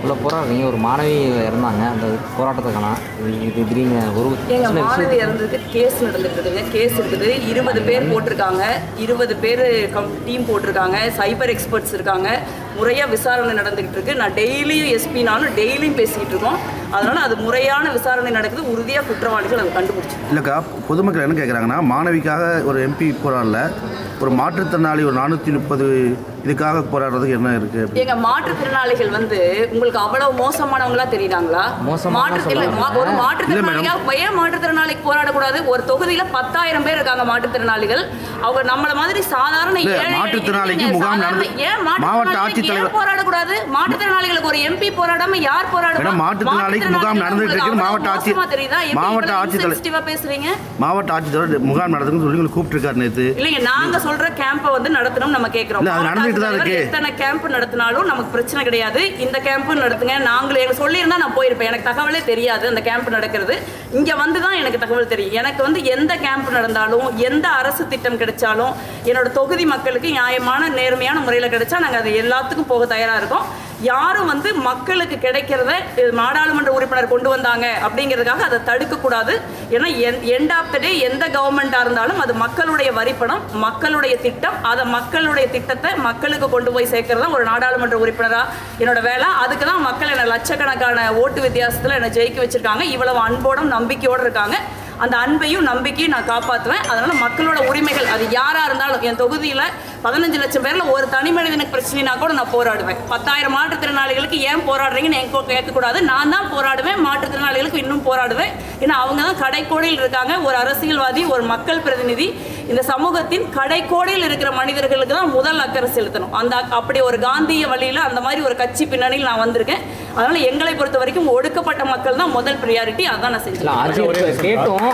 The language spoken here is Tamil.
இவ்வளோ போராடுறீங்க ஒரு மாணவி இறந்தாங்க. அந்த போராட்டத்துக்கான இது திடீர்னு ஒரு எங்க சின்ன மாணவி இறந்ததுக்கு கேஸ் நடந்துட்டு இருக்குதுங்க கேஸ் இருக்குது. இருபது பேர் போட்டிருக்காங்க. இருபது பேர் டீம் போட்டிருக்காங்க. சைபர் எக்ஸ்பர்ட்ஸ் இருக்காங்க. முறையா விசாரணை நடந்துகிட்டு இருக்கு. நான் டெய்லியும் எஸ்பினாலும் டெய்லியும் பேசிக்கிட்டு இருக்கோம். அதனால அது முறையான விசாரணை நடக்குது. உறுதியா குற்றவாளிகள் அதை கண்டுபிடிச்சு. இல்லைக்கா பொதுமக்கள் என்ன கேட்குறாங்கன்னா மாணவிக்காக ஒரு எம்பி போராடல ஒரு மாற்றுத்திறனாளி ஒரு நானூற்றி முப்பது இதுக்காக போராடுறதுக்கு என்ன இருக்குது எங்க மாற்றுத்திறனாளிகள் வந்து உங்களுக்கு அவ்வளவு மோசமானவங்களா தெரியுறாங்களா? ஒரு மாற்றுத்திறனாளியா ஏன் மாற்றுத்திறனாளிக்கு போராடக்கூடாது? ஒரு தொகுதியில பத்தாயிரம் பேர் இருக்காங்க மாற்றுத்திறனாளிகள். அவங்க நம்மள மாதிரி சாதாரண மாற்றுத்திறனாளிக்கு முகாம் ஏன் மாவட்ட மாற்றுத்திறனாளிக்கு போராடக்கூடாது? மாற்றுத்திறனாளிகளுக்கு ஒரு எம்பி போராடாம யார் மேடம், மாற்றுத்திறனாளிக்கு முகாம் நடந்துட்டு இருக்கு. மாவட்ட தெரியுதா? மாவட்ட பேசுறீங்க? மாவட்ட ஆட்சித்தலைவர் முகாம் நடத்துன்னு சொல்லி உங்களை கூப்பிட்டுருக்காரு நேற்று இல்லைங்க நாங்க சொல்ற கேம்ப வந்து நடத்தணும் நம்ம அது நடந்துட்டு தான் இருக்கு. எத்தனை கேம்ப் நடத்தினாலும் நமக்கு பிரச்சனை கிடையாது. இந்த கேம்ப் நடத்துங்க. நாங்களே எனக்கு சொல்லியிருந்தா நான் போயிருப்பேன். எனக்கு தகவலே தெரியாது அந்த கேம்ப் நடக்கிறது. இங்க வந்து தான் எனக்கு தகவல் தெரியும். எனக்கு வந்து எந்த கேம்ப் நடந்தாலும் எந்த அரசு திட்டம் கிடைச்சாலும் என்னோட தொகுதி மக்களுக்கு நியாயமான நேர்மையான முறையில் கிடைச்சா நாங்கள் அது எல்லாத்துக்கும் போக தயாராக இருக்கும். யாரும் வந்து மக்களுக்கு கிடைக்கிறத நாடாளுமன்ற உறுப்பினர் கொண்டு வந்தாங்க அப்படிங்கிறதுக்காக அதை தடுக்கக்கூடாது. ஏன்னா எண்ட் ஆஃப் த டே எந்த கவர்மெண்ட்டாக இருந்தாலும் அது மக்களுடைய வரிப்பணம் மக்களுடைய திட்டம் அதை மக்களுடைய திட்டத்தை மக்களுக்கு கொண்டு போய் சேர்க்கறது தான் ஒரு நாடாளுமன்ற உறுப்பினராக என்னோட வேலை. அதுக்கு தான் மக்கள் என்னை லட்சக்கணக்கான ஓட்டு வித்தியாசத்தில் என்னை ஜெயிக்க வச்சுருக்காங்க. இவ்வளவு அன்போடும் நம்பிக்கையோடு இருக்காங்க. அந்த அன்பையும் நம்பிக்கையும் நான் காப்பாற்றுவேன் அதனால் மக்களோட உரிமைகள் அது யாராக இருந்தாலும் என் தொகுதியில் பதினஞ்சு லட்சம் பேரில் ஒரு தனி மனிதனுக்கு பிரச்சனைனா கூட நான் போராடுவேன். பத்தாயிரம் மாற்றுத்திறனாளிகளுக்கு ஏன் போராடுறீங்கன்னு எங்க கேட்கக்கூடாது. நான் தான் போராடுவேன் மாற்றுத்திறனாளிகளுக்கு இன்னும் போராடுவேன். ஏன்னா அவங்க தான் கடைக்கோடியில் இருக்காங்க. ஒரு அரசியல்வாதி ஒரு மக்கள் பிரதிநிதி. இந்த சமூகத்தின் கடைக்கோடியில் இருக்கிற மனிதர்களுக்கு தான் முதல் அக்கறை செலுத்தணும். அந்த அப்படி ஒரு காந்திய வழியில அந்த மாதிரி ஒரு கட்சி பின்னணியில் நான் வந்திருக்கேன். அதனால எங்களை பொறுத்த வரைக்கும் ஒடுக்கப்பட்ட மக்கள் தான் முதல் ப்ரியாரிட்டி அதான் நான் செஞ்சேன் கேட்டும்.